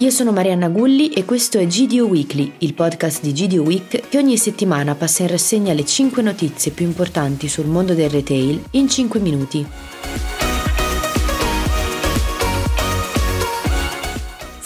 Io sono Marianna Gulli e questo è GDO Weekly, il podcast di GDO Week che ogni settimana passa in rassegna le 5 notizie più importanti sul mondo del retail in 5 minuti.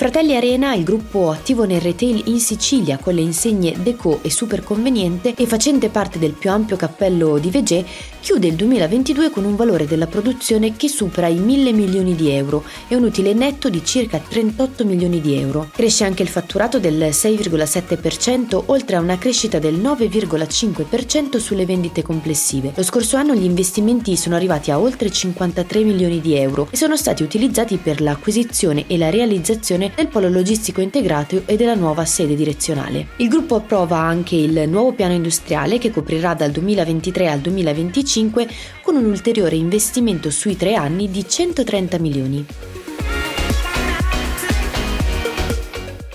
Fratelli Arena, il gruppo attivo nel retail in Sicilia con le insegne Deco e Super Conveniente e facente parte del più ampio cappello di Vegè, chiude il 2022 con un valore della produzione che supera i 1000 milioni di euro e un utile netto di circa 38 milioni di euro. Cresce anche il fatturato del 6,7% oltre a una crescita del 9,5% sulle vendite complessive. Lo scorso anno gli investimenti sono arrivati a oltre 53 milioni di euro e sono stati utilizzati per l'acquisizione e la realizzazione del polo logistico integrato e della nuova sede direzionale. Il gruppo approva anche il nuovo piano industriale che coprirà dal 2023 al 2025 con un ulteriore investimento sui tre anni di 130 milioni.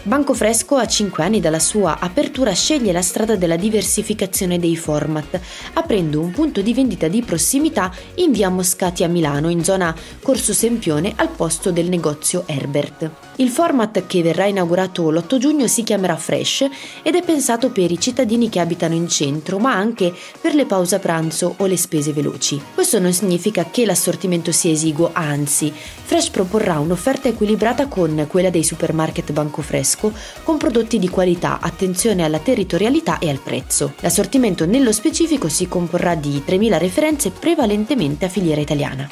Banco Fresco, a 5 anni dalla sua apertura, sceglie la strada della diversificazione dei format, aprendo un punto di vendita di prossimità in via Moscati a Milano, in zona Corso Sempione, al posto del negozio Herbert. Il format che verrà inaugurato l'8 giugno si chiamerà Fresh ed è pensato per i cittadini che abitano in centro, ma anche per le pause a pranzo o le spese veloci. Questo non significa che l'assortimento sia esiguo, anzi, Fresh proporrà un'offerta equilibrata con quella dei supermarket Banco Fresco fresco con prodotti di qualità, attenzione alla territorialità e al prezzo. L'assortimento nello specifico si comporrà di 3.000 referenze prevalentemente a filiera italiana.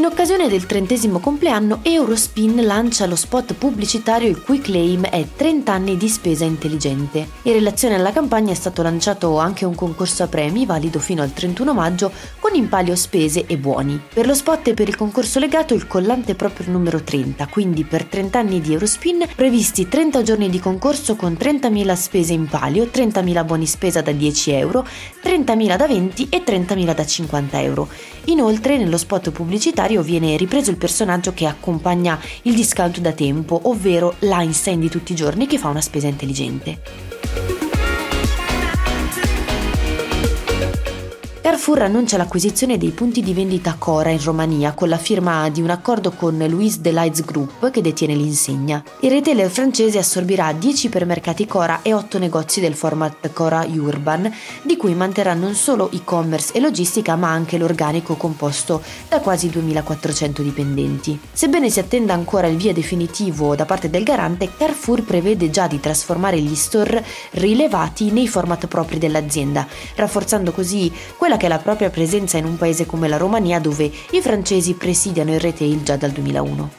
In occasione del trentesimo compleanno, Eurospin lancia lo spot pubblicitario il cui claim è 30 anni di spesa intelligente. In relazione alla campagna è stato lanciato anche un concorso a premi valido fino al 31 maggio con in palio spese e buoni. Per lo spot e per il concorso legato il collante è proprio numero 30, quindi per 30 anni di Eurospin previsti 30 giorni di concorso con 30.000 spese in palio, 30.000 buoni spesa da 10 euro, 30.000 da 20 e 30.000 da 50 euro. Inoltre nello spot pubblicitario viene ripreso il personaggio che accompagna il discount da tempo, ovvero l'Einstein di tutti i giorni che fa una spesa intelligente. Carrefour annuncia l'acquisizione dei punti di vendita Cora in Romania con la firma di un accordo con Louis Delights Group che detiene l'insegna. Il retailer francese assorbirà 10 ipermercati Cora e 8 negozi del format Cora Urban, di cui manterrà non solo e-commerce e logistica ma anche l'organico composto da quasi 2400 dipendenti. Sebbene si attenda ancora il via definitivo da parte del garante, Carrefour prevede già di trasformare gli store rilevati nei format propri dell'azienda, rafforzando così quella che è la propria presenza in un paese come la Romania dove i francesi presidiano il retail già dal 2001.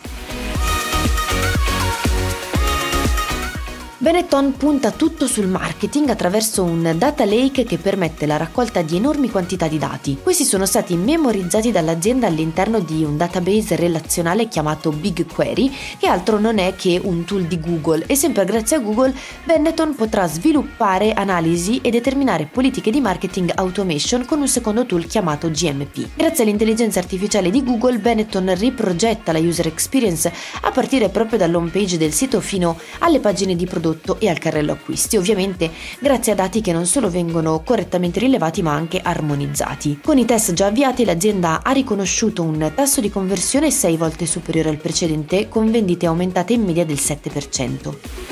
Benetton punta tutto sul marketing attraverso un data lake che permette la raccolta di enormi quantità di dati. Questi sono stati memorizzati dall'azienda all'interno di un database relazionale chiamato BigQuery, che altro non è che un tool di Google e sempre grazie a Google Benetton potrà sviluppare analisi e determinare politiche di marketing automation con un secondo tool chiamato GMP. Grazie all'intelligenza artificiale di Google, Benetton riprogetta la user experience a partire proprio dall'home page del sito fino alle pagine di prodotto prodotto e al carrello acquisti, ovviamente grazie a dati che non solo vengono correttamente rilevati ma anche armonizzati. Con i test già avviati l'azienda ha riconosciuto un tasso di conversione 6 volte superiore al precedente con vendite aumentate in media del 7%.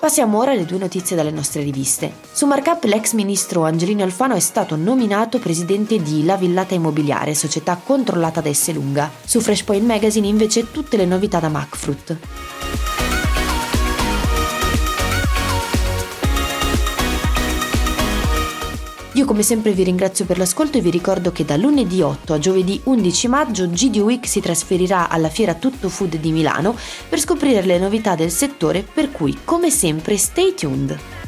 Passiamo ora alle due notizie dalle nostre riviste. Su Markup l'ex ministro Angelino Alfano è stato nominato presidente di La Villata Immobiliare, società controllata da Esselunga. Su Freshpoint Magazine invece tutte le novità da Macfruit. Io come sempre vi ringrazio per l'ascolto e vi ricordo che da lunedì 8 a giovedì 11 maggio GD Week si trasferirà alla fiera Tutto Food di Milano per scoprire le novità del settore per cui come sempre stay tuned.